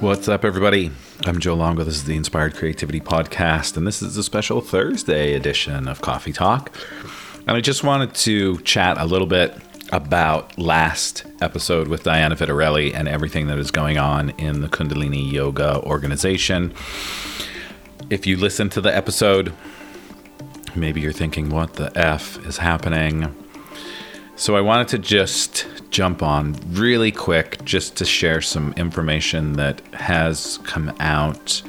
What's up, everybody? I'm Joe Longo. This is the Inspired Creativity Podcast, and this is a special Thursday edition of Coffee Talk. And I just wanted to chat a little bit about last episode with Diana Vitarelli and everything that is going on in the Kundalini Yoga organization. If you listen to the episode, maybe you're thinking, what the F is happening? So I wanted to just jump on really quick just to share some information that has come out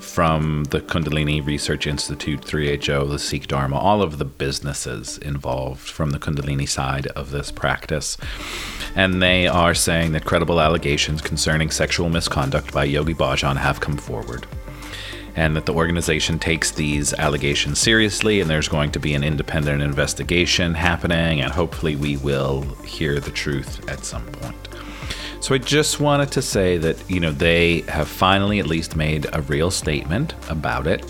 from the Kundalini Research Institute, 3HO, the Sikh Dharma, all of the businesses involved from the Kundalini side of this practice. And they are saying that credible allegations concerning sexual misconduct by Yogi Bhajan have come forward and that the organization takes these allegations seriously and there's going to be an independent investigation happening and hopefully we will hear the truth at some point. So I just wanted to say that, you know, they have finally at least made a real statement about it.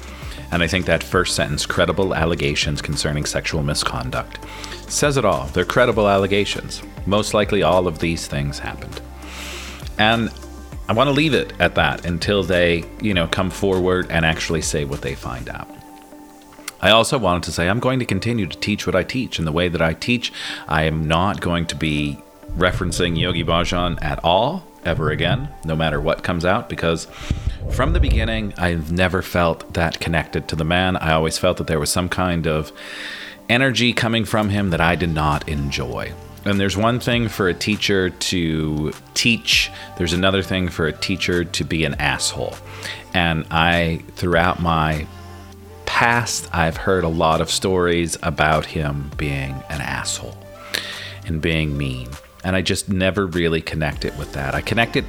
And I think that first sentence, credible allegations concerning sexual misconduct, says it all. They're credible allegations. Most likely all of these things happened. And I want to leave it at that until they, you know, come forward and actually say what they find out. I also wanted to say I'm going to continue to teach what I teach. In the way that I teach, I am not going to be referencing Yogi Bhajan at all ever again, no matter what comes out, because from the beginning, I've never felt that connected to the man. I always felt that there was some kind of energy coming from him that I did not enjoy. And there's one thing for a teacher to teach, there's another thing for a teacher to be an asshole. And I, throughout my past, I've heard a lot of stories about him being an asshole and being mean. And I just never really connected with that. I connected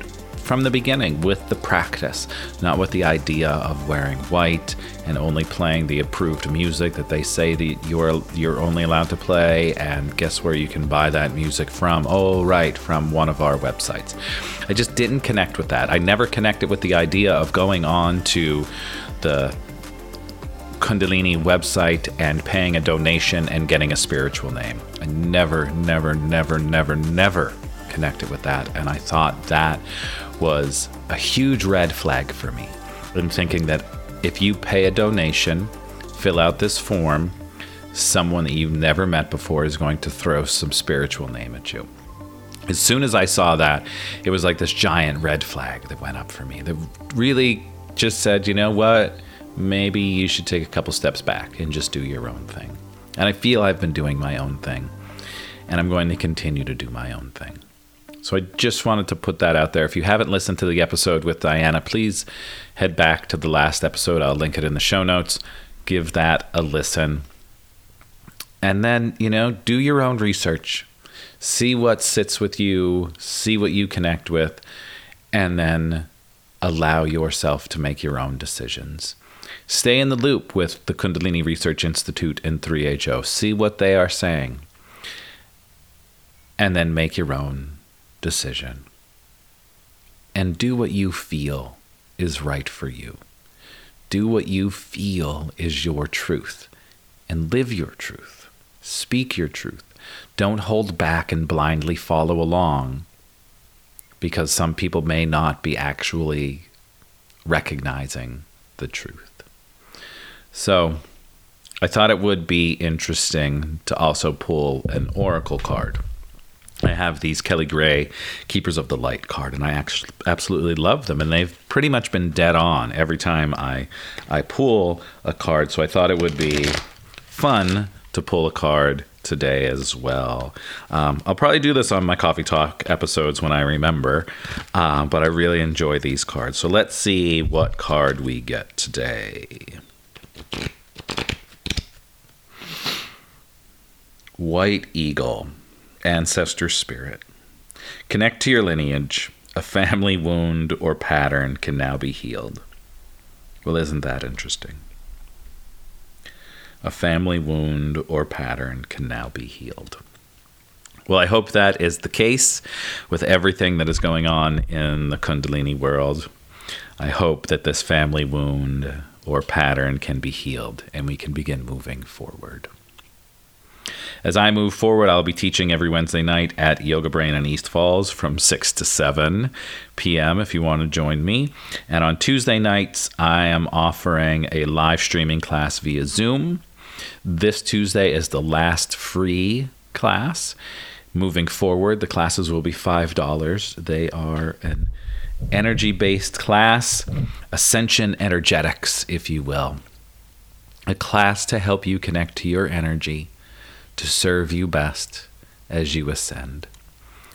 from the beginning with the practice, not with the idea of wearing white and only playing the approved music that they say that you're you're only allowed to play. And guess where you can buy that music from? Oh, right, from one of our websites. I just didn't connect with that. I never connected with the idea of going on to the Kundalini website and paying a donation and getting a spiritual name. I never, never, never, never, never connected with that. And I thought that was a huge red flag for me. I'm thinking that if you pay a donation, fill out this form, someone that you've never met before is going to throw some spiritual name at you. As soon as I saw that, it was like this giant red flag that went up for me that really just said, you know what? Maybe you should take a couple steps back and just do your own thing. And I feel I've been doing my own thing, and I'm going to continue to do my own thing. So I just wanted to put that out there. If you haven't listened to the episode with Diana, please head back to the last episode. I'll link it in the show notes. Give that a listen. And then, you know, do your own research. See what sits with you, see what you connect with, and then allow yourself to make your own decisions. Stay in the loop with the Kundalini Research Institute and 3HO. See what they are saying. And then make your own decision and do what you feel is right for you. Do what you feel is your truth and live your truth. Speak your truth. Don't hold back and blindly follow along because some people may not be actually recognizing the truth. So, I thought it would be interesting to also pull an oracle card. I have these Kyle Gray Keepers of the Light card, and I actually absolutely love them. And they've pretty much been dead on every time I I pull a card. So I thought it would be fun to pull a card today as well. Um, I'll probably do this on my coffee talk episodes when I remember, uh, but I really enjoy these cards. So let's see what card we get today. White Eagle ancestor spirit. Connect to your lineage. A family wound or pattern can now be healed. Well, isn't that interesting? A family wound or pattern can now be healed. Well, I hope that is the case with everything that is going on in the Kundalini world. I hope that this family wound or pattern can be healed and we can begin moving forward. As I move forward, I'll be teaching every Wednesday night at Yoga Brain in East Falls from 6 to 7 p.m. if you want to join me. And on Tuesday nights, I am offering a live streaming class via Zoom. This Tuesday is the last free class. Moving forward, the classes will be $5. They are an energy based class, Ascension Energetics, if you will. A class to help you connect to your energy to serve you best as you ascend,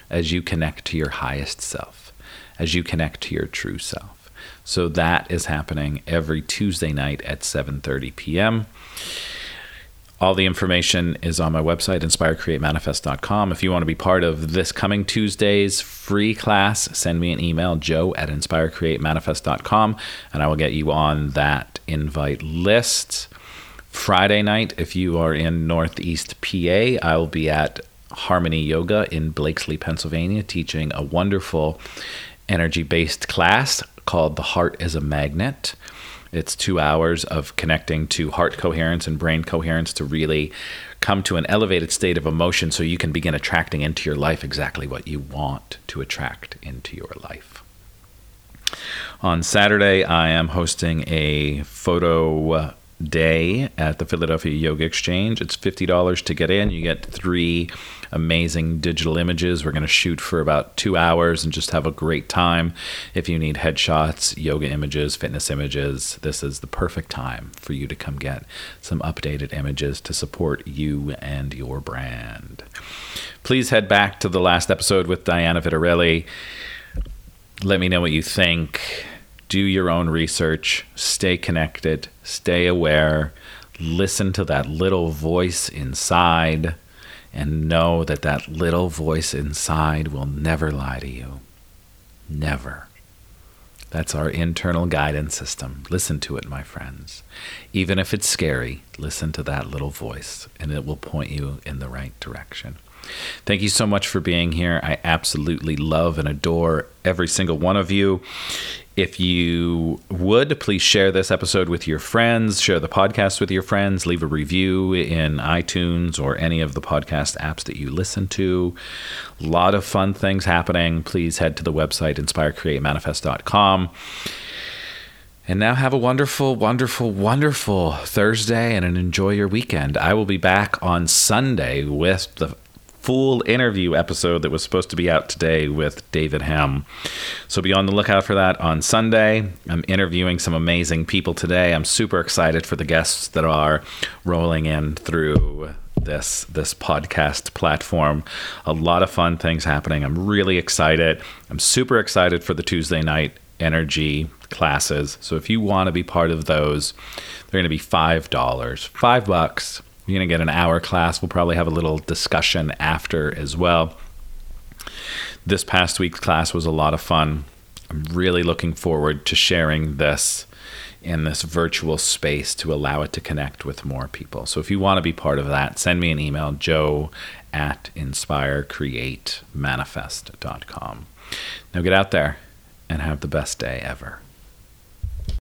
as you connect to your highest self, as you connect to your true self. So that is happening every Tuesday night at 7:30 p.m. All the information is on my website, inspirecreatemanifest.com. If you want to be part of this coming Tuesday's free class, send me an email, joe at inspirecreatemanifest.com, and I will get you on that invite list. Friday night, if you are in Northeast PA, I will be at Harmony Yoga in Blakeslee, Pennsylvania, teaching a wonderful energy based class called The Heart is a Magnet. It's two hours of connecting to heart coherence and brain coherence to really come to an elevated state of emotion so you can begin attracting into your life exactly what you want to attract into your life. On Saturday, I am hosting a photo uh, day at the Philadelphia Yoga Exchange. It's $50 to get in. You get three amazing digital images. We're going to shoot for about two hours and just have a great time. If you need headshots, yoga images, fitness images, this is the perfect time for you to come get some updated images to support you and your brand. Please head back to the last episode with Diana Vitarelli. Let me know what you think do your own research, stay connected, stay aware, listen to that little voice inside, and know that that little voice inside will never lie to you. Never. That's our internal guidance system. Listen to it, my friends. Even if it's scary, listen to that little voice, and it will point you in the right direction. Thank you so much for being here. I absolutely love and adore every single one of you. If you would, please share this episode with your friends, share the podcast with your friends, leave a review in iTunes or any of the podcast apps that you listen to. A lot of fun things happening. Please head to the website inspirecreatemanifest.com. And now have a wonderful, wonderful, wonderful Thursday and enjoy your weekend. I will be back on Sunday with the full interview episode that was supposed to be out today with David Hem. So be on the lookout for that on Sunday. I'm interviewing some amazing people today. I'm super excited for the guests that are rolling in through this this podcast platform. A lot of fun things happening. I'm really excited. I'm super excited for the Tuesday night energy classes. So if you want to be part of those, they're going to be $5. 5 bucks you're going to get an hour class. We'll probably have a little discussion after as well. This past week's class was a lot of fun. I'm really looking forward to sharing this in this virtual space to allow it to connect with more people. So if you want to be part of that, send me an email, joe at inspirecreatemanifest.com. Now get out there and have the best day ever.